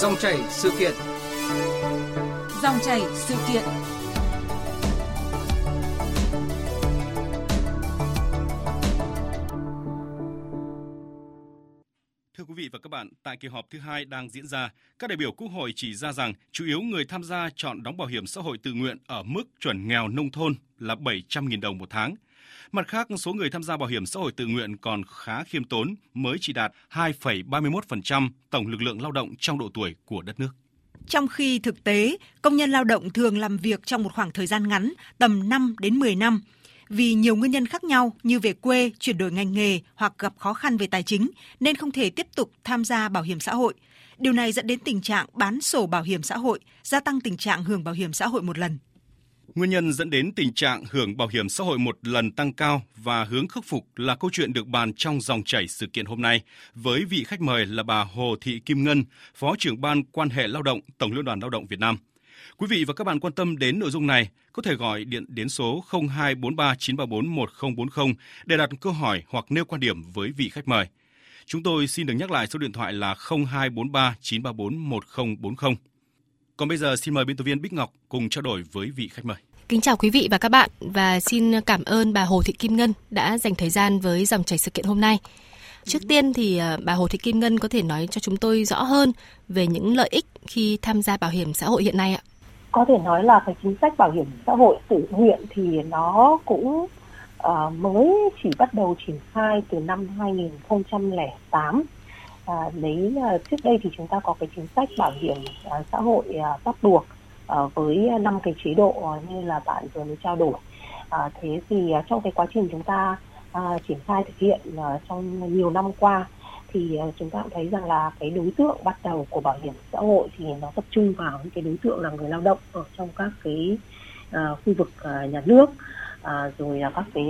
Dòng chảy sự kiện. Dòng chảy sự kiện. Thưa quý vị và các bạn, tại kỳ họp thứ hai đang diễn ra, các đại biểu Quốc hội chỉ ra rằng chủ yếu người tham gia chọn đóng bảo hiểm xã hội tự nguyện ở mức chuẩn nghèo nông thôn là 700.000 đồng một tháng. Mặt khác, số người tham gia bảo hiểm xã hội tự nguyện còn khá khiêm tốn, mới chỉ đạt 2,31% tổng lực lượng lao động trong độ tuổi của đất nước. Trong khi thực tế, công nhân lao động thường làm việc trong một khoảng thời gian ngắn, tầm 5 đến 10 năm, vì nhiều nguyên nhân khác nhau như về quê, chuyển đổi ngành nghề hoặc gặp khó khăn về tài chính nên không thể tiếp tục tham gia bảo hiểm xã hội. Điều này dẫn đến tình trạng bán sổ bảo hiểm xã hội, gia tăng tình trạng hưởng bảo hiểm xã hội một lần. Nguyên nhân dẫn đến tình trạng hưởng bảo hiểm xã hội một lần tăng cao và hướng khắc phục là câu chuyện được bàn trong dòng chảy sự kiện hôm nay với vị khách mời là bà Hồ Thị Kim Ngân, Phó trưởng ban quan hệ lao động Tổng Liên đoàn Lao động Việt Nam. Quý vị và các bạn quan tâm đến nội dung này có thể gọi điện đến số 0243 934 1040 để đặt câu hỏi hoặc nêu quan điểm với vị khách mời. Chúng tôi xin được nhắc lại số điện thoại là 0243 934 1040. Còn bây giờ xin mời biên tập viên Bích Ngọc cùng trao đổi với vị khách mời. Kính chào quý vị và các bạn và xin cảm ơn bà Hồ Thị Kim Ngân đã dành thời gian với dòng chảy sự kiện hôm nay. Trước tiên thì à, bà Hồ Thị Kim Ngân có thể nói cho chúng tôi rõ hơn về những lợi ích khi tham gia bảo hiểm xã hội hiện nay ạ. Có thể nói là cái chính sách bảo hiểm xã hội tự nguyện thì nó cũng uh, mới chỉ bắt đầu triển khai từ năm 2008 à, lấy à, trước đây thì chúng ta có cái chính sách bảo hiểm à, xã hội à, bắt buộc à, với năm cái chế độ à, như là bạn vừa mới trao đổi. À, thế thì à, trong cái quá trình chúng ta à, triển khai thực hiện à, trong nhiều năm qua thì à, chúng ta cũng thấy rằng là cái đối tượng bắt đầu của bảo hiểm xã hội thì nó tập trung vào những cái đối tượng là người lao động ở trong các cái à, khu vực à, nhà nước à, rồi là các cái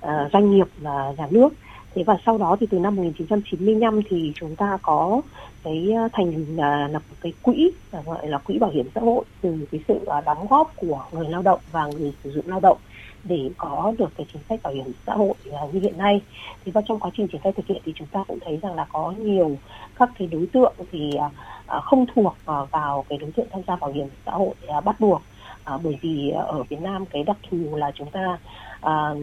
à, doanh nghiệp là nhà nước. Thế và sau đó thì từ năm 1995 thì chúng ta có cái ờ, thành uh, lập cái quỹ ờ, gọi là quỹ bảo hiểm xã hội từ cái sự uh, đóng góp của người lao động và người sử dụng lao động để có được cái chính sách bảo hiểm xã hội uh, như hiện nay. Thì và trong quá trình triển khai thực hiện thì chúng ta cũng thấy rằng là có nhiều các cái đối tượng thì uh, không thuộc uh, vào cái đối tượng tham gia bảo hiểm xã hội uh, bắt buộc. À, bởi vì ở Việt Nam cái đặc thù là chúng ta à,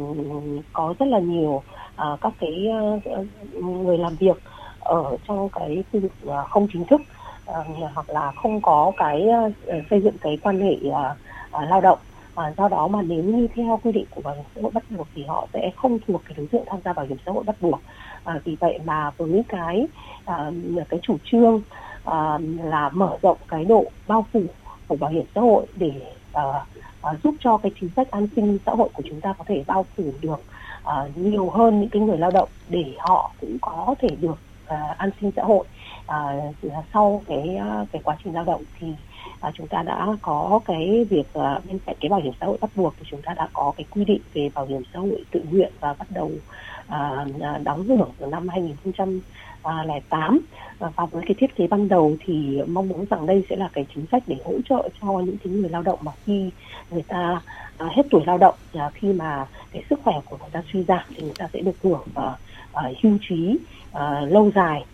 có rất là nhiều À, các cái uh, người làm việc ở trong cái khu vực uh, không chính thức uh, hoặc là không có cái uh, xây dựng cái quan hệ uh, uh, lao động À, do đó mà nếu như theo quy định của bảo hiểm xã hội bắt buộc thì họ sẽ không thuộc cái đối tượng tham gia bảo hiểm xã hội bắt buộc. À, vì vậy mà với cái à, cái chủ trương à, là mở rộng cái độ bao phủ của bảo hiểm xã hội để à, à, giúp cho cái chính sách an sinh xã hội của chúng ta có thể bao phủ được uh, nhiều hơn những cái người lao động để họ cũng có thể được uh, an sinh xã hội. Uh, sau cái uh, cái quá trình lao động thì uh, chúng ta đã có cái việc uh, bên cạnh cái bảo hiểm xã hội bắt buộc thì chúng ta đã có cái quy định về bảo hiểm xã hội tự nguyện và bắt đầu uh, đóng hưởng từ năm 2008 và với cái thiết kế ban đầu thì mong muốn rằng đây sẽ là cái chính sách để hỗ trợ cho những cái người lao động mà khi người ta à, hết tuổi lao động à, khi mà cái sức khỏe của người ta suy giảm thì người ta sẽ được hưởng à, hưu trí lâu dài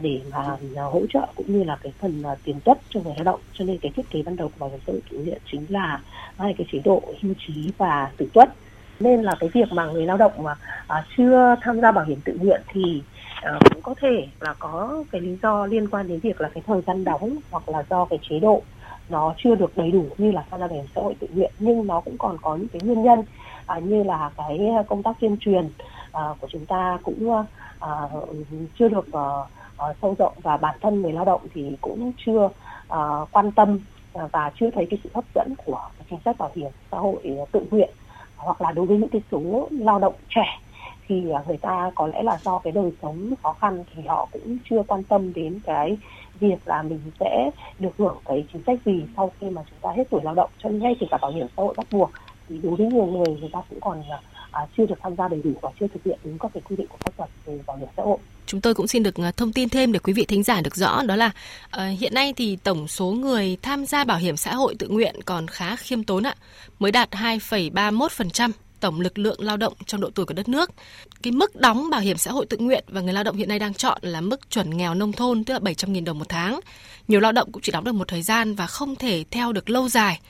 để mà hỗ trợ cũng như là cái phần tiền tuất cho người lao động. Cho nên cái thiết kế ban đầu của bảo hiểm xã hội tự nguyện chính là hai cái chế độ hưu trí và tử tuất nên là cái việc mà người lao động mà à, chưa tham gia bảo hiểm tự nguyện thì à, cũng có thể là có cái lý do liên quan đến việc là cái thời gian đóng hoặc là do cái chế độ nó chưa được đầy đủ như là tham gia bảo hiểm xã hội tự nguyện. Nhưng nó cũng còn có những cái nguyên nhân à, như là cái công tác tuyên truyền à, của chúng ta cũng à, chưa được à, à, sâu rộng và bản thân người lao động thì cũng chưa à, quan tâm và chưa thấy cái sự hấp dẫn của chính sách bảo hiểm xã hội à, tự nguyện hoặc là đối với những cái số lao động trẻ, thì à, người ta có lẽ là do cái đời sống khó khăn thì họ cũng chưa quan tâm đến cái việc là mình sẽ được hưởng cái chính sách gì sau khi mà chúng ta hết tuổi lao động. Cho nên ngay kể cả bảo hiểm xã hội bắt buộc, thì đối với nhiều người người ta cũng còn à, à, chưa được tham gia đầy đủ và chưa thực hiện đúng các cái quy định của pháp luật về bảo hiểm xã hội. Chúng tôi cũng xin được à, thông tin thêm để quý vị thính giả được rõ đó là uh, hiện nay thì tổng số người tham gia bảo hiểm xã hội tự nguyện còn khá khiêm tốn ạ, mới đạt 2,31% tổng lực lượng lao động trong độ tuổi của đất nước. Cái mức đóng bảo hiểm xã hội tự nguyện và người lao động hiện nay đang chọn là mức chuẩn nghèo nông thôn tức là 700.000 đồng một tháng. Nhiều lao động cũng chỉ đóng được một thời gian và không thể theo được lâu dài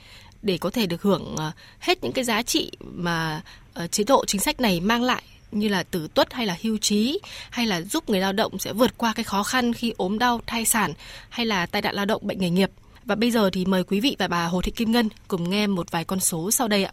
để có thể được hưởng à, hết những cái giá trị mà Ờ, chế độ chính sách này mang lại như là tử tuất hay là hưu trí hay là giúp người lao động sẽ vượt qua cái khó khăn khi ốm đau thai sản hay là tai nạn lao động bệnh nghề nghiệp. Và bây giờ thì mời quý vị và bà Hồ Thị Kim Ngân cùng nghe một vài con số sau đây ạ.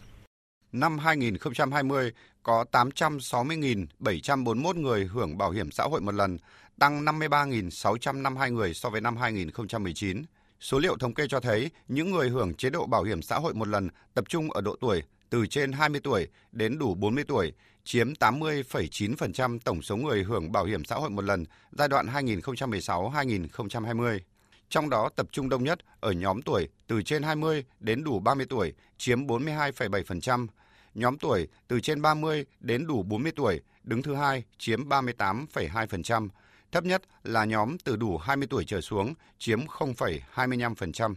Năm 2020 có 860.741 người hưởng bảo hiểm xã hội một lần, tăng 53.652 người so với năm 2019. Số liệu thống kê cho thấy những người hưởng chế độ bảo hiểm xã hội một lần tập trung ở độ tuổi từ trên 20 tuổi đến đủ 40 tuổi, chiếm 80,9% tổng số người hưởng bảo hiểm xã hội một lần giai đoạn 2016-2020. Trong đó tập trung đông nhất ở nhóm tuổi từ trên 20 đến đủ 30 tuổi, chiếm 42,7%. Nhóm tuổi từ trên 30 đến đủ 40 tuổi, đứng thứ hai, chiếm 38,2%. Thấp nhất là nhóm từ đủ 20 tuổi trở xuống, chiếm 0,25%.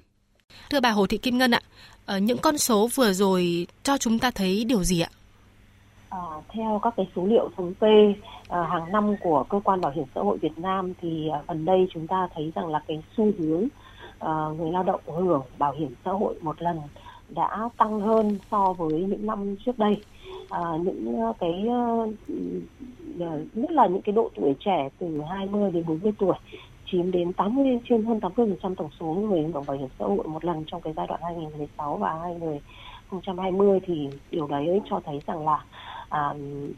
Thưa bà Hồ Thị Kim Ngân ạ, ờ, những con số vừa rồi cho chúng ta thấy điều gì ạ? À, theo các cái số liệu thống kê à, hàng năm của cơ quan bảo hiểm xã hội Việt Nam thì à, gần đây chúng ta thấy rằng là cái xu hướng à, người lao động hưởng bảo hiểm xã hội một lần đã tăng hơn so với những năm trước đây. À, những cái ừ, nhất là những cái độ tuổi trẻ từ 20 đến 40 tuổi chiếm đến 80 trên hơn 80% tổng số người hưởng bảo hiểm xã hội một lần trong cái giai đoạn 2016 và 2020 thì điều đấy cho thấy rằng là à,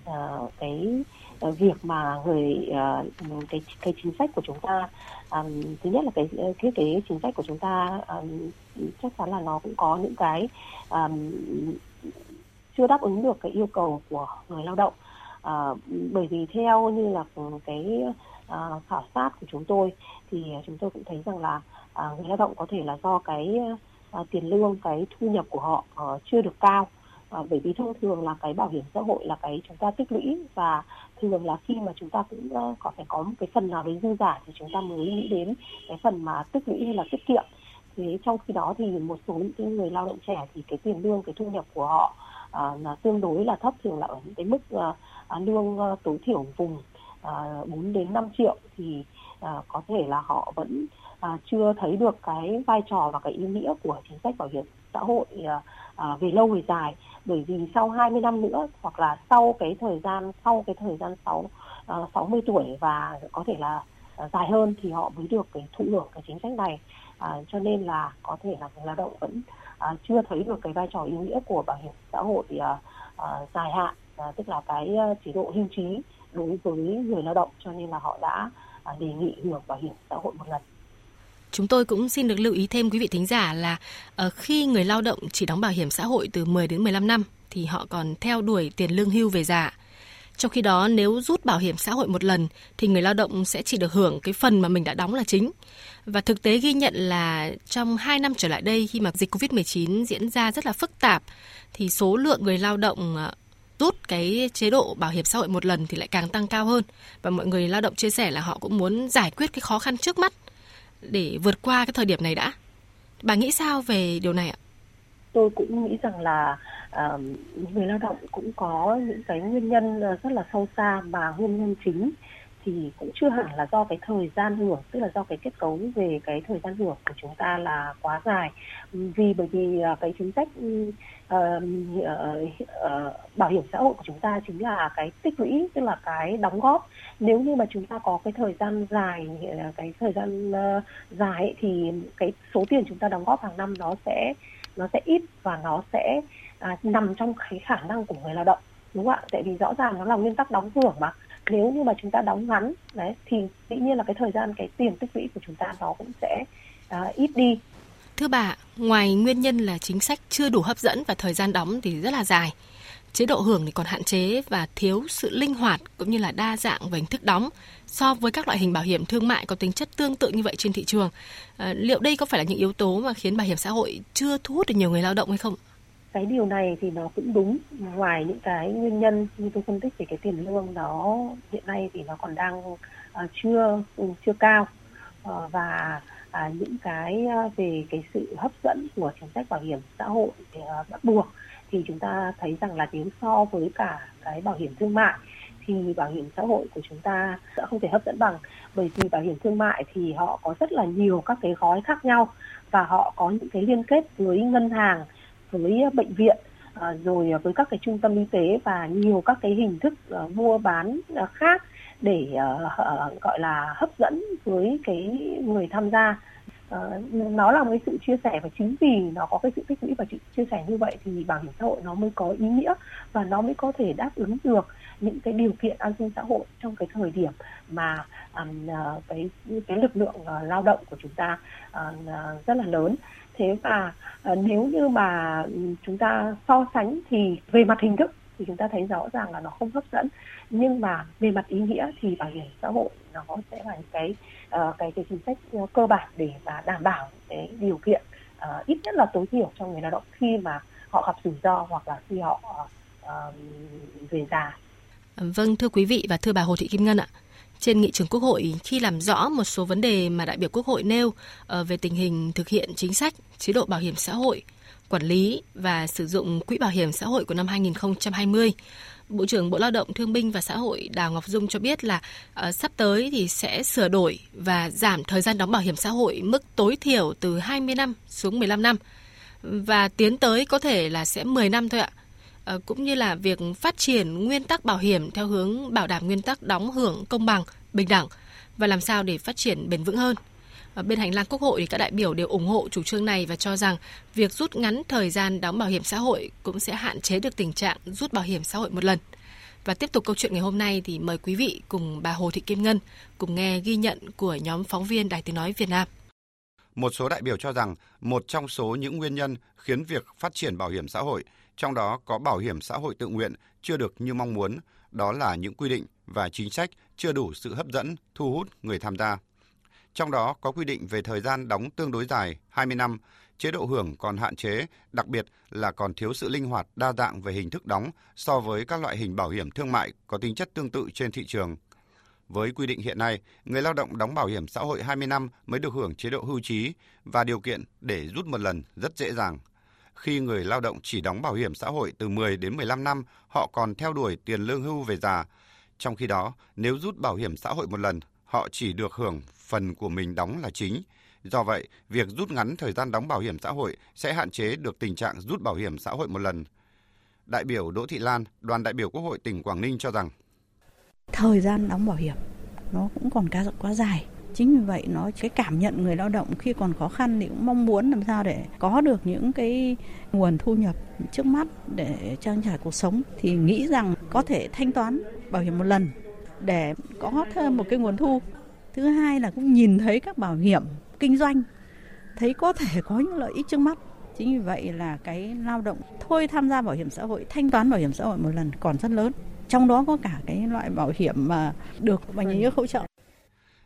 à, cái à, việc mà người à, cái cái chính sách của chúng ta à, thứ nhất là cái cái cái chính sách của chúng ta à, chắc chắn là nó cũng có những cái à, chưa đáp ứng được cái yêu cầu của người lao động. À, bởi vì theo như là cái à, khảo sát của chúng tôi thì chúng tôi cũng thấy rằng là à, người lao động có thể là do cái à, tiền lương cái thu nhập của họ à, chưa được cao. À, bởi vì thông thường là cái bảo hiểm xã hội là cái chúng ta tích lũy và thường là khi mà chúng ta cũng uh, có phải có một cái phần nào đấy dư giả thì chúng ta mới nghĩ đến cái phần mà tích lũy hay là tiết kiệm. Thế trong khi đó thì một số những cái người lao động trẻ thì cái tiền lương cái thu nhập của họ uh, là tương đối là thấp thường là ở những cái mức uh, lương uh, tối thiểu vùng À, 4 đến 5 triệu thì à, có thể là họ vẫn à, chưa thấy được cái vai trò và cái ý nghĩa của chính sách bảo hiểm xã hội về lâu về dài. Bởi vì sau 20 năm nữa hoặc là sau cái thời gian, sau cái thời gian 6 60 tuổi và có thể là dài hơn thì họ mới được cái thụ hưởng cái chính sách này. Cho nên là có thể là người lao động vẫn chưa thấy được cái vai trò ý nghĩa của bảo hiểm xã hội dài hạn tức là cái chế độ hưu trí đối với người lao động cho nên là họ đã à, đề nghị hưởng bảo hiểm xã hội một lần Chúng tôi cũng xin được lưu ý thêm quý vị thính giả là uh, khi người lao động chỉ đóng bảo hiểm xã hội từ 10 đến 15 năm thì họ còn theo đuổi tiền lương hưu về già. Trong khi đó nếu rút bảo hiểm xã hội một lần thì người lao động sẽ chỉ được hưởng cái phần mà mình đã đóng là chính. Và thực tế ghi nhận là trong 2 năm trở lại đây khi mà dịch Covid-19 diễn ra rất là phức tạp thì số lượng người lao động ờ, rút cái chế độ bảo hiểm xã hội một lần thì lại càng tăng cao hơn và mọi người lao động chia sẻ là họ cũng muốn giải quyết cái khó khăn trước mắt để vượt qua cái thời điểm này đã. Bà nghĩ sao về điều này ạ? Tôi cũng nghĩ rằng là uh, người lao động cũng có những cái nguyên nhân rất là sâu xa mà nguyên nhân chính thì cũng chưa hẳn là do cái thời gian hưởng tức là do cái kết cấu về cái thời gian hưởng của chúng ta là quá dài. Ừ, vì bởi vì à, cái chính sách uh, uh, uh, bảo hiểm xã hội của chúng ta chính là cái tích lũy tức là cái đóng góp. Nếu như mà chúng ta có cái thời gian dài ờ, cái thời gian uh, dài thì cái số tiền chúng ta đóng góp hàng năm nó sẽ nó sẽ ít và nó sẽ uh, nằm trong cái khả năng của người lao động đúng không ạ? Tại vì rõ ràng nó là nguyên tắc đóng hưởng mà nếu như mà chúng ta đóng ngắn đấy thì dĩ nhiên là cái thời gian cái tiền tích lũy của chúng ta nó cũng sẽ à, ít đi thưa bà ngoài nguyên nhân là chính sách chưa đủ hấp dẫn và thời gian đóng thì rất là dài chế độ hưởng thì còn hạn chế và thiếu sự linh hoạt cũng như là đa dạng về hình thức đóng so với các loại hình bảo hiểm thương mại có tính chất tương tự như vậy trên thị trường. À, liệu đây có phải là những yếu tố mà khiến bảo hiểm xã hội chưa thu hút được nhiều người lao động hay không? Cái điều này thì nó cũng đúng. Ngoài những cái nguyên nhân như tôi phân tích về cái tiền lương đó hiện nay thì nó còn đang uh, chưa ừ, chưa cao uh, và uh, những cái uh, về cái sự hấp dẫn của chính sách bảo hiểm xã hội uh, bắt buộc thì chúng ta thấy rằng là nếu so với cả cái bảo hiểm thương mại thì bảo hiểm xã hội của chúng ta sẽ không thể hấp dẫn bằng bởi vì bảo hiểm thương mại thì họ có rất là nhiều các cái gói khác nhau và họ có những cái liên kết với ngân hàng với ờ, bệnh viện ờ, rồi ờ, với các cái trung tâm y tế và nhiều các cái hình thức mua bán khác để gọi là hấp dẫn với cái người tham gia. Nó là một cái sự chia sẻ và chính vì nó có cái sự tích lũy và chia sẻ như vậy thì bảo hiểm xã hội nó mới có ý nghĩa và nó mới có thể đáp ứng được những cái điều kiện an sinh xã hội trong cái thời điểm mà um, cái cái lực lượng uh, lao động của chúng ta uh, rất là lớn thế và uh, nếu như mà chúng ta so sánh thì về mặt hình thức thì chúng ta thấy rõ ràng là nó không hấp dẫn nhưng mà về mặt ý nghĩa thì bảo hiểm xã hội nó sẽ là cái uh, cái cái chính sách cơ bản để mà đảm bảo cái điều kiện uh, ít nhất là tối thiểu cho người lao động khi mà họ gặp rủi ro hoặc là khi họ uh, về già Vâng, thưa quý vị và thưa bà Hồ Thị Kim Ngân ạ. Trên nghị trường Quốc hội khi làm rõ một số vấn đề mà đại biểu Quốc hội nêu ờ, về tình hình thực hiện chính sách, chế độ bảo hiểm xã hội, quản lý và sử dụng quỹ bảo hiểm xã hội của năm 2020, Bộ trưởng Bộ Lao động Thương binh và Xã hội Đào Ngọc Dung cho biết là uh, sắp tới thì sẽ sửa đổi và giảm thời gian đóng bảo hiểm xã hội mức tối thiểu từ 20 năm xuống 15 năm và tiến tới có thể là sẽ 10 năm thôi ạ. Ờ, cũng như là việc phát triển nguyên tắc bảo hiểm theo hướng bảo đảm nguyên tắc đóng hưởng công bằng, bình đẳng và làm sao để phát triển bền vững hơn. Ở bên hành lang Quốc hội thì các đại biểu đều ủng hộ chủ trương này và cho rằng việc rút ngắn thời gian đóng bảo hiểm xã hội cũng sẽ hạn chế được tình trạng rút bảo hiểm xã hội một lần. Và tiếp tục câu chuyện ngày hôm nay thì mời quý vị cùng bà Hồ Thị Kim Ngân cùng nghe ghi nhận của nhóm phóng viên Đài Tiếng Nói Việt Nam. Một số đại biểu cho rằng một trong số những nguyên nhân khiến việc phát triển bảo hiểm xã hội trong đó có bảo hiểm xã hội tự nguyện chưa được như mong muốn, đó là những quy định và chính sách chưa đủ sự hấp dẫn, thu hút người tham gia. Trong đó có quy định về thời gian đóng tương đối dài, 20 năm, chế độ hưởng còn hạn chế, đặc biệt là còn thiếu sự linh hoạt đa dạng về hình thức đóng so với các loại hình bảo hiểm thương mại có tính chất tương tự trên thị trường. Với quy định hiện nay, người lao động đóng bảo hiểm xã hội 20 năm mới được hưởng chế độ hưu trí và điều kiện để rút một lần rất dễ dàng khi người lao động chỉ đóng bảo hiểm xã hội từ 10 đến 15 năm, họ còn theo đuổi tiền lương hưu về già. Trong khi đó, nếu rút bảo hiểm xã hội một lần, họ chỉ được hưởng phần của mình đóng là chính. Do vậy, việc rút ngắn thời gian đóng bảo hiểm xã hội sẽ hạn chế được tình trạng rút bảo hiểm xã hội một lần. Đại biểu Đỗ Thị Lan, đoàn đại biểu Quốc hội tỉnh Quảng Ninh cho rằng thời gian đóng bảo hiểm nó cũng còn quá, quá dài chính vì vậy nó, cái cảm nhận người lao động khi còn khó khăn thì cũng mong muốn làm sao để có được những cái nguồn thu nhập trước mắt để trang trải cuộc sống. Thì nghĩ rằng có thể thanh toán, bảo hiểm một lần để có thêm một cái nguồn thu. Thứ hai là cũng nhìn thấy các bảo hiểm kinh doanh, thấy có thể có những lợi ích trước mắt. Chính vì vậy là cái lao động thôi tham gia bảo hiểm xã hội, thanh toán bảo hiểm xã hội một lần còn rất lớn. Trong đó có cả cái loại bảo hiểm mà được nhà nước hỗ trợ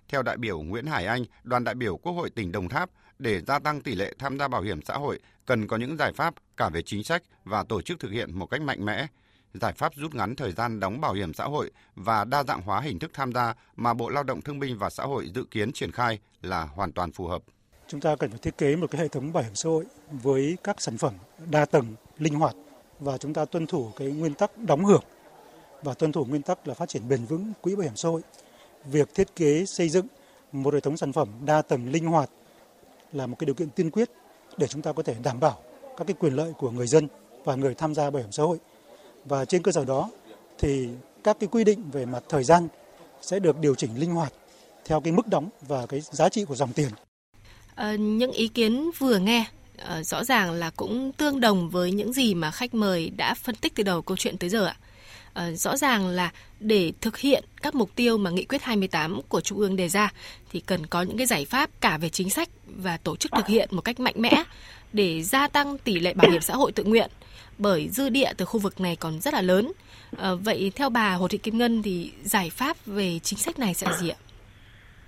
theo đại biểu Nguyễn Hải Anh, đoàn đại biểu Quốc hội tỉnh Đồng Tháp, để gia tăng tỷ lệ tham gia bảo hiểm xã hội cần có những giải pháp cả về chính sách và tổ chức thực hiện một cách mạnh mẽ. Giải pháp rút ngắn thời gian đóng bảo hiểm xã hội và đa dạng hóa hình thức tham gia mà Bộ Lao động Thương binh và Xã hội dự kiến triển khai là hoàn toàn phù hợp. Chúng ta cần phải thiết kế một cái hệ thống bảo hiểm xã hội với các sản phẩm đa tầng, linh hoạt và chúng ta tuân thủ cái nguyên tắc đóng hưởng và tuân thủ nguyên tắc là phát triển bền vững quỹ bảo hiểm xã hội việc thiết kế xây dựng một hệ thống sản phẩm đa tầng linh hoạt là một cái điều kiện tiên quyết để chúng ta có thể đảm bảo các cái quyền lợi của người dân và người tham gia bảo hiểm xã hội. Và trên cơ sở đó thì các cái quy định về mặt thời gian sẽ được điều chỉnh linh hoạt theo cái mức đóng và cái giá trị của dòng tiền. À, những ý kiến vừa nghe à, rõ ràng là cũng tương đồng với những gì mà khách mời đã phân tích từ đầu câu chuyện tới giờ ạ. À, Ờ, rõ ràng là để thực hiện các mục tiêu mà nghị quyết 28 của Trung ương đề ra thì cần có những cái giải pháp cả về chính sách và tổ chức thực hiện một cách mạnh mẽ để gia tăng tỷ lệ bảo hiểm xã hội tự nguyện bởi dư địa từ khu vực này còn rất là lớn. À, vậy theo bà Hồ Thị Kim Ngân thì giải pháp về chính sách này sẽ là gì ạ?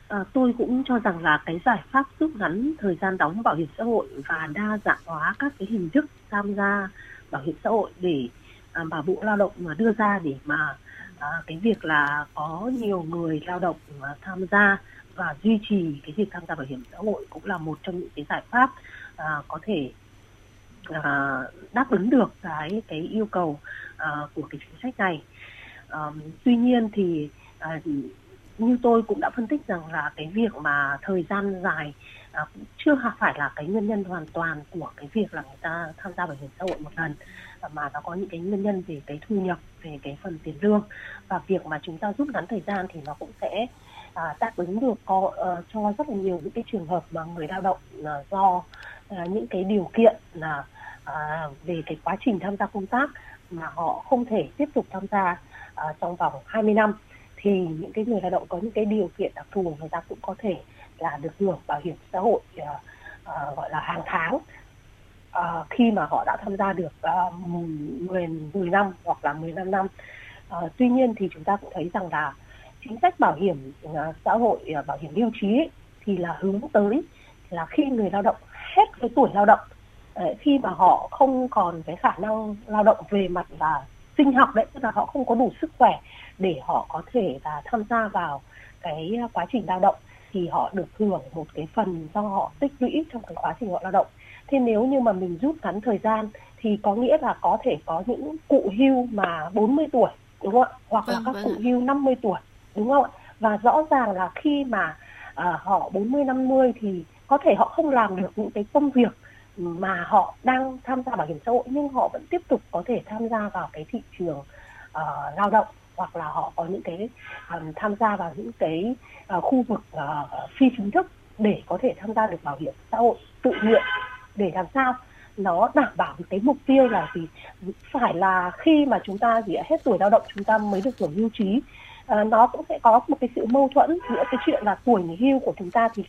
À, tôi cũng cho rằng là cái giải pháp rút ngắn thời gian đóng bảo hiểm xã hội và đa dạng hóa các cái hình thức tham gia bảo hiểm xã hội để à, mà Bộ Lao động mà đưa ra để mà à, cái việc là có nhiều người lao động mà tham gia và duy trì cái việc tham gia bảo hiểm xã hội cũng là một trong những cái giải pháp à, có thể à, đáp ứng được cái cái yêu cầu à, của cái chính sách này. À, tuy nhiên thì à, như tôi cũng đã phân tích rằng là cái việc mà thời gian dài à, chưa phải là cái nguyên nhân hoàn toàn của cái việc là người ta tham gia bảo hiểm xã hội một lần mà nó có những cái nguyên nhân về cái thu nhập về cái phần tiền lương. Và việc mà chúng ta rút ngắn thời gian thì nó cũng sẽ à, đáp ứng được có, uh, cho rất là nhiều những cái trường hợp mà người lao động uh, do uh, những cái điều kiện là uh, về cái quá trình tham gia công tác mà họ không thể tiếp tục tham gia uh, trong vòng 20 năm. Thì những cái người lao động có những cái điều kiện đặc thù người ta cũng có thể là được hưởng bảo hiểm xã hội uh, uh, gọi là hàng tháng uh, khi mà họ đã tham gia được uh, 10, 10 năm hoặc là 15 năm. Uh, tuy nhiên thì chúng ta cũng thấy rằng là chính sách bảo hiểm uh, xã hội uh, bảo hiểm hưu trí ấy, thì là hướng tới là khi người lao động hết cái tuổi lao động uh, khi mà họ không còn cái khả năng lao động về mặt là sinh học đấy tức là họ không có đủ sức khỏe để họ có thể là tham gia vào cái quá trình lao động thì họ được hưởng một cái phần do họ tích lũy trong cái quá trình họ lao động. Thế nếu như mà mình rút ngắn thời gian thì có nghĩa là có thể có những cụ hưu mà 40 tuổi đúng không ạ? Hoặc vâng, là các vâng cụ hưu 50 tuổi đúng không ạ? Và rõ ràng là khi mà uh, họ 40 50 thì có thể họ không làm được những cái công việc mà họ đang tham gia bảo hiểm xã hội nhưng họ vẫn tiếp tục có thể tham gia vào cái thị trường uh, lao động hoặc là họ có những cái um, tham gia vào những cái uh, khu vực uh, phi chính thức để có thể tham gia được bảo hiểm xã hội tự nguyện để làm sao nó đảm bảo cái mục tiêu là gì? Phải là khi mà chúng ta gì hết tuổi lao động chúng ta mới được hưởng hưu trí. À, nó cũng sẽ có một cái sự mâu thuẫn giữa cái chuyện là tuổi nghỉ hưu của chúng ta thì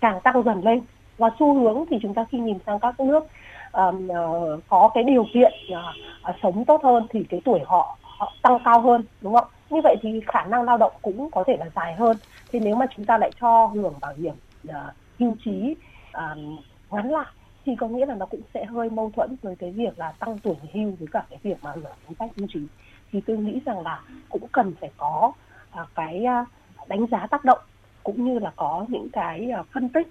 càng tăng dần lên và xu hướng thì chúng ta khi nhìn sang các nước um, uh, có cái điều kiện uh, uh, sống tốt hơn thì cái tuổi họ họ tăng cao hơn đúng không? Như vậy thì khả năng lao động cũng có thể là dài hơn. Thì nếu mà chúng ta lại cho hưởng bảo hiểm uh, hưu trí uh, ngắn lại thì có nghĩa là nó cũng sẽ hơi mâu thuẫn với cái việc là tăng tuổi nghỉ hưu với cả cái việc mà hưởng chính sách hưu trí. Thì tôi nghĩ rằng là cũng cần phải có uh, cái uh, đánh giá tác động cũng như là có những cái uh, phân tích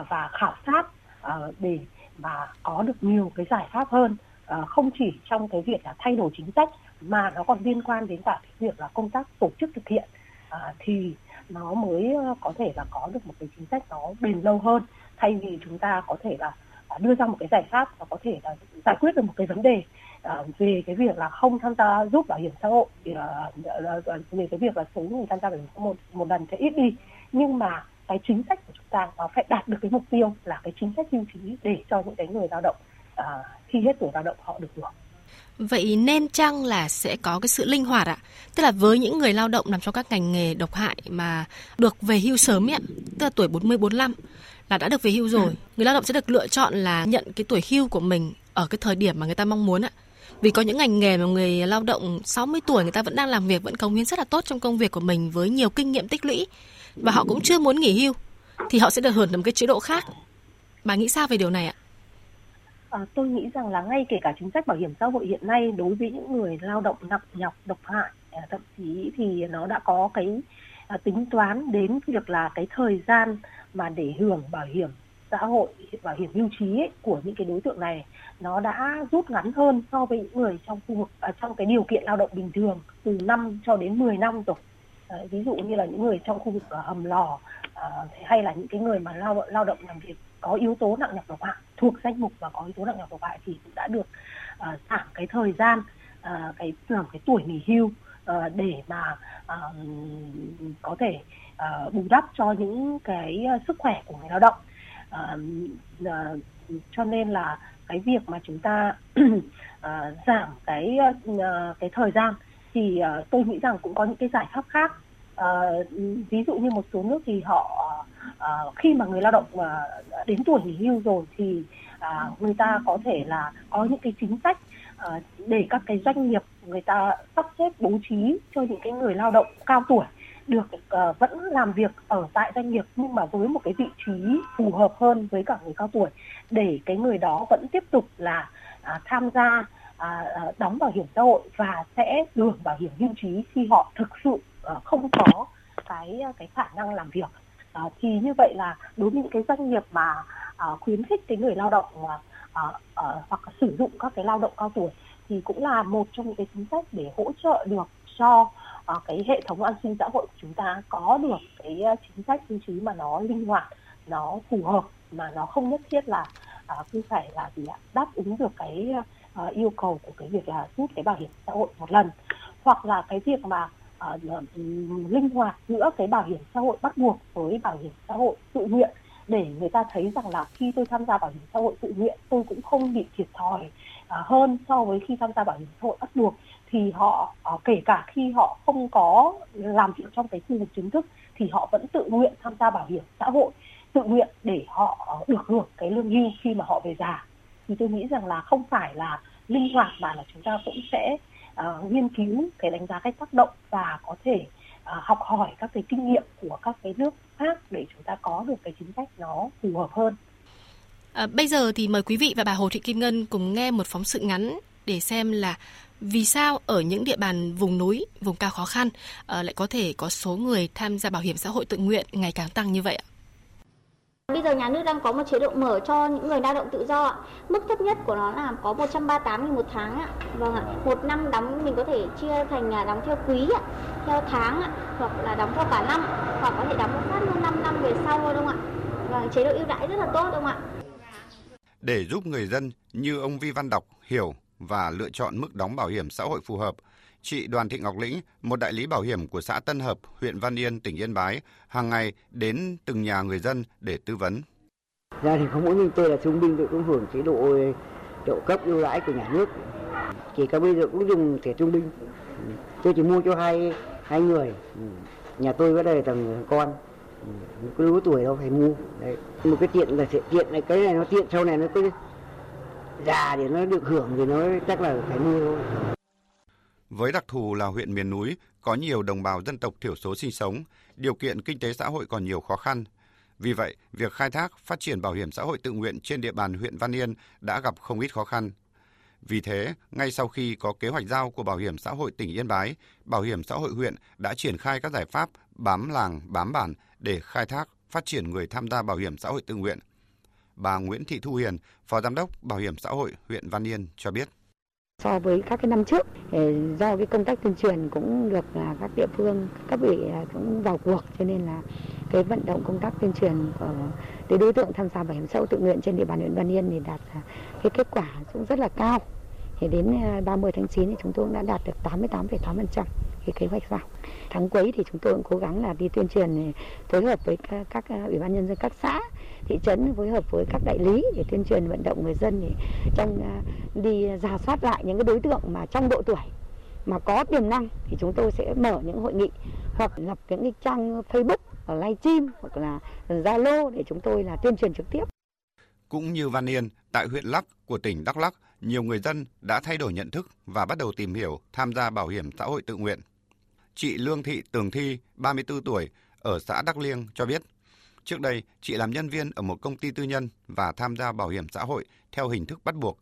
uh, và khảo sát uh, để mà có được nhiều cái giải pháp hơn. Uh, không chỉ trong cái việc là thay đổi chính sách mà nó còn liên quan đến cả cái việc là công tác tổ chức thực hiện à, thì nó mới ờ, có thể là có được một cái chính sách nó bền lâu hơn. Thay vì chúng ta có thể là à, đưa ra một cái giải pháp và có thể là giải quyết được một cái vấn đề à, về cái việc là không tham gia giúp bảo hiểm xã hội uh, về cái việc là số người tham gia bảo hiểm xã hội một, một lần sẽ ít đi. Nhưng mà cái chính sách của chúng ta nó phải đạt được cái mục tiêu là cái chính sách hưu trí để cho những cái người lao động uh, khi hết tuổi lao động họ được hưởng. Vậy nên chăng là sẽ có cái sự linh hoạt ạ? Tức là với những người lao động nằm trong các ngành nghề độc hại mà được về hưu sớm ấy, tức là tuổi 40 45 là đã được về hưu rồi, người lao động sẽ được lựa chọn là nhận cái tuổi hưu của mình ở cái thời điểm mà người ta mong muốn ạ. Vì có những ngành nghề mà người lao động 60 tuổi người ta vẫn đang làm việc vẫn cống hiến rất là tốt trong công việc của mình với nhiều kinh nghiệm tích lũy và họ cũng chưa muốn nghỉ hưu thì họ sẽ được hưởng một cái chế độ khác. Bà nghĩ sao về điều này ạ? À, tôi nghĩ rằng là ngay kể cả chính sách bảo hiểm xã hội hiện nay đối với những người lao động nặng nhọc độc hại à, thậm chí thì nó đã có cái à, tính toán đến việc là cái thời gian mà để hưởng bảo hiểm xã hội bảo hiểm hưu trí ấy, của những cái đối tượng này nó đã rút ngắn hơn so với những người trong khu vực à, trong cái điều kiện lao động bình thường từ 5 cho đến 10 năm rồi. À, ví dụ như là những người trong khu vực ở hầm lò à, hay là những cái người mà lao lao động làm việc có yếu tố nặng nhọc độc hại thuộc danh mục và có yếu tố nặng nhọc độc hại thì cũng đã được uh, giảm cái thời gian uh, cái giảm cái tuổi nghỉ hưu uh, để mà uh, có thể uh, bù đắp cho những cái sức khỏe của người lao động. Uh, uh, cho nên là cái việc mà chúng ta uh, giảm cái uh, cái thời gian thì uh, tôi nghĩ rằng cũng có những cái giải pháp khác. Uh, ví dụ như một số nước thì họ uh, khi mà người lao động uh, đến tuổi nghỉ hưu rồi thì uh, người ta có thể là có những cái chính sách uh, để các cái doanh nghiệp người ta sắp xếp bố trí cho những cái người lao động cao tuổi được uh, vẫn làm việc ở tại doanh nghiệp nhưng mà với một cái vị trí phù hợp hơn với cả người cao tuổi để cái người đó vẫn tiếp tục là uh, tham gia uh, đóng bảo hiểm xã hội và sẽ được bảo hiểm hưu trí khi họ thực sự uh, không có cái cái khả năng làm việc à, thì như vậy là đối với những cái doanh nghiệp mà à, khuyến khích cái người lao động à, à, à, hoặc sử dụng các cái lao động cao tuổi thì cũng là một trong những cái chính sách để hỗ trợ được cho à, cái hệ thống an sinh xã hội của chúng ta có được cái chính sách hưu trí mà nó linh hoạt nó phù hợp mà nó không nhất thiết là à, cứ phải là gì ạ đáp ứng được cái à, yêu cầu của cái việc là rút cái bảo hiểm xã hội một lần. Hoặc là cái việc mà uh, linh hoạt giữa cái bảo hiểm xã hội bắt buộc với bảo hiểm xã hội tự nguyện để người ta thấy rằng là khi tôi tham gia bảo hiểm xã hội tự nguyện tôi cũng không bị thiệt thòi uh, hơn so với khi tham gia bảo hiểm xã hội bắt buộc. Thì họ uh, kể cả khi họ không có làm việc trong cái khu vực chính thức thì họ vẫn tự nguyện tham gia bảo hiểm xã hội tự nguyện để họ ờ, được hưởng cái lương hưu khi mà họ về già. Thì tôi nghĩ rằng là không phải là linh hoạt mà là chúng ta cũng sẽ uh, nghiên cứu cái đánh giá cái tác động và có thể uh, học hỏi các cái kinh nghiệm của các cái nước khác để chúng ta có được cái chính sách nó phù hợp hơn. À, bây giờ thì mời quý vị và bà Hồ Thị Kim Ngân cùng nghe một phóng sự ngắn để xem là vì sao ở những địa bàn vùng núi, vùng cao khó khăn uh, lại có thể có số người tham gia bảo hiểm xã hội tự nguyện ngày càng tăng như vậy ạ? Bây giờ nhà nước đang có một chế độ mở cho những người lao động tự do ạ. Mức thấp nhất của nó là có 138 000 một tháng ạ. Vâng ạ. Một năm đóng mình có thể chia thành nhà đóng theo quý ạ, theo tháng ạ, hoặc là đóng theo cả năm, hoặc có thể đóng một phát luôn 5 năm về sau thôi đúng không ạ? Vâng, chế độ ưu đãi rất là tốt đúng không ạ? Để giúp người dân như ông Vi Văn Đọc hiểu và lựa chọn mức đóng bảo hiểm xã hội phù hợp, chị Đoàn Thị Ngọc Lĩnh, một đại lý bảo hiểm của xã Tân Hợp, huyện Văn Yên, tỉnh Yên Bái, hàng ngày đến từng nhà người dân để tư vấn. Gia đình không mỗi mình tôi là thương binh tôi cũng hưởng chế độ trợ cấp ưu đãi của nhà nước. Chỉ cả bây giờ cũng dùng thẻ thương binh. Tôi chỉ mua cho hai hai người. Nhà tôi có đây thằng con cứ lứa tuổi đâu phải mua đấy một cái tiện là sẽ tiện này cái này nó tiện sau này nó cứ già thì nó được hưởng thì nó chắc là phải mua thôi với đặc thù là huyện miền núi, có nhiều đồng bào dân tộc thiểu số sinh sống, điều kiện kinh tế xã hội còn nhiều khó khăn. Vì vậy, việc khai thác, phát triển bảo hiểm xã hội tự nguyện trên địa bàn huyện Văn Yên đã gặp không ít khó khăn. Vì thế, ngay sau khi có kế hoạch giao của Bảo hiểm xã hội tỉnh Yên Bái, Bảo hiểm xã hội huyện đã triển khai các giải pháp bám làng, bám bản để khai thác, phát triển người tham gia bảo hiểm xã hội tự nguyện. Bà Nguyễn Thị Thu Hiền, Phó Giám đốc Bảo hiểm xã hội huyện Văn Yên cho biết so với các cái năm trước do cái công tác tuyên truyền cũng được là các địa phương các vị à, cũng vào cuộc cho nên là cái vận động công tác tuyên truyền của cái đối tượng tham gia bảo hiểm xã hội tự nguyện trên địa bàn huyện Văn Yên thì đạt à, cái kết quả cũng rất là cao. Thì đến à, 30 tháng 9 thì chúng tôi cũng đã đạt được 88,8% cái kế hoạch giao tháng cuối thì chúng tôi cũng cố gắng là đi tuyên truyền ừ, phối hợp với các, các ủy ban nhân dân các xã thị trấn phối hợp với các đại lý để tuyên truyền vận động người dân để trong à, đi giả soát lại những cái đối tượng mà trong độ tuổi mà có tiềm năng thì chúng tôi sẽ mở những hội nghị hoặc lập những cái trang Facebook ở livestream hoặc là Zalo để chúng tôi là tuyên truyền trực tiếp. Cũng như Văn Yên, tại huyện Lắc của tỉnh Đắk Lắk, nhiều người dân đã thay đổi nhận thức và bắt đầu tìm hiểu tham gia bảo hiểm xã hội tự nguyện. Chị Lương Thị Tường Thi, 34 tuổi, ở xã Đắk Liêng cho biết, trước đây chị làm nhân viên ở một công ty tư nhân và tham gia bảo hiểm xã hội theo hình thức bắt buộc,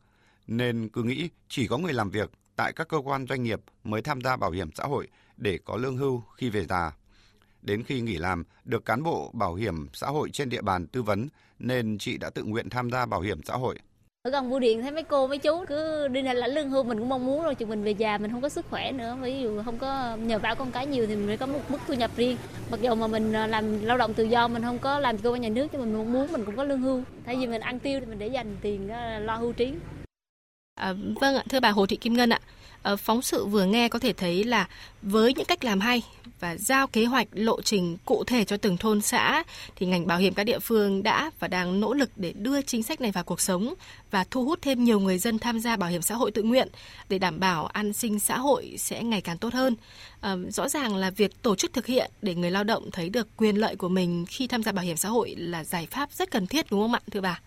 nên cứ nghĩ chỉ có người làm việc tại các cơ quan doanh nghiệp mới tham gia bảo hiểm xã hội để có lương hưu khi về già. Đến khi nghỉ làm, được cán bộ bảo hiểm xã hội trên địa bàn tư vấn nên chị đã tự nguyện tham gia bảo hiểm xã hội. Ở gần bưu điện thấy mấy cô mấy chú cứ đi lên lãnh lương hưu mình cũng mong muốn rồi chứ mình về già mình không có sức khỏe nữa. Ví dụ không có nhờ vả con cái nhiều thì mình phải có một mức thu nhập riêng. Mặc dù mà mình à, làm lao động tự do mình không có làm cơ quan nhà nước nhưng mình mong muốn mình cũng có lương hưu. Thay vì mình ăn tiêu thì mình để dành tiền lo hưu trí. À, vâng ạ, thưa bà Hồ Thị Kim Ngân ạ, Ờ, phóng sự vừa nghe có thể thấy là với những cách làm hay và giao kế hoạch lộ trình cụ thể cho từng thôn xã thì ngành bảo hiểm các địa phương đã và đang nỗ lực để đưa chính sách này vào cuộc sống và thu hút thêm nhiều người dân tham gia bảo hiểm xã hội tự nguyện để đảm bảo an sinh xã hội sẽ ngày càng tốt hơn. À, rõ ràng là việc tổ chức thực hiện để người lao động thấy được quyền lợi của mình khi tham gia bảo hiểm xã hội là giải pháp rất cần thiết đúng không ạ thưa bà?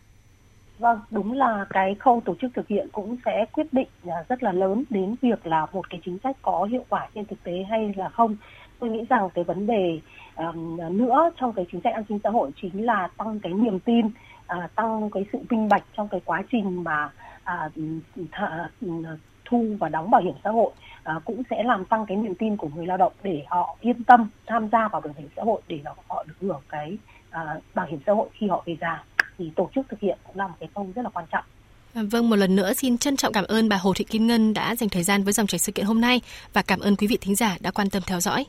Vâng, đúng là cái khâu tổ chức thực hiện cũng sẽ quyết định à, rất là lớn đến việc là một cái chính sách có hiệu quả trên thực tế hay là không. Tôi nghĩ rằng cái vấn đề um, nữa trong cái chính sách an sinh xã hội chính là tăng cái niềm tin, uh, tăng cái sự minh bạch trong cái quá trình mà uh, th- thu và đóng bảo hiểm xã hội uh, cũng sẽ làm tăng cái niềm tin của người lao động để họ yên tâm tham gia vào bảo hiểm xã hội để họ được hưởng cái uh, bảo hiểm xã hội khi họ về già thì tổ chức thực hiện cũng là một cái khâu rất là quan trọng. À, vâng, một lần nữa xin trân trọng cảm ơn bà Hồ Thị Kim Ngân đã dành thời gian với dòng chảy sự kiện hôm nay và cảm ơn quý vị thính giả đã quan tâm theo dõi.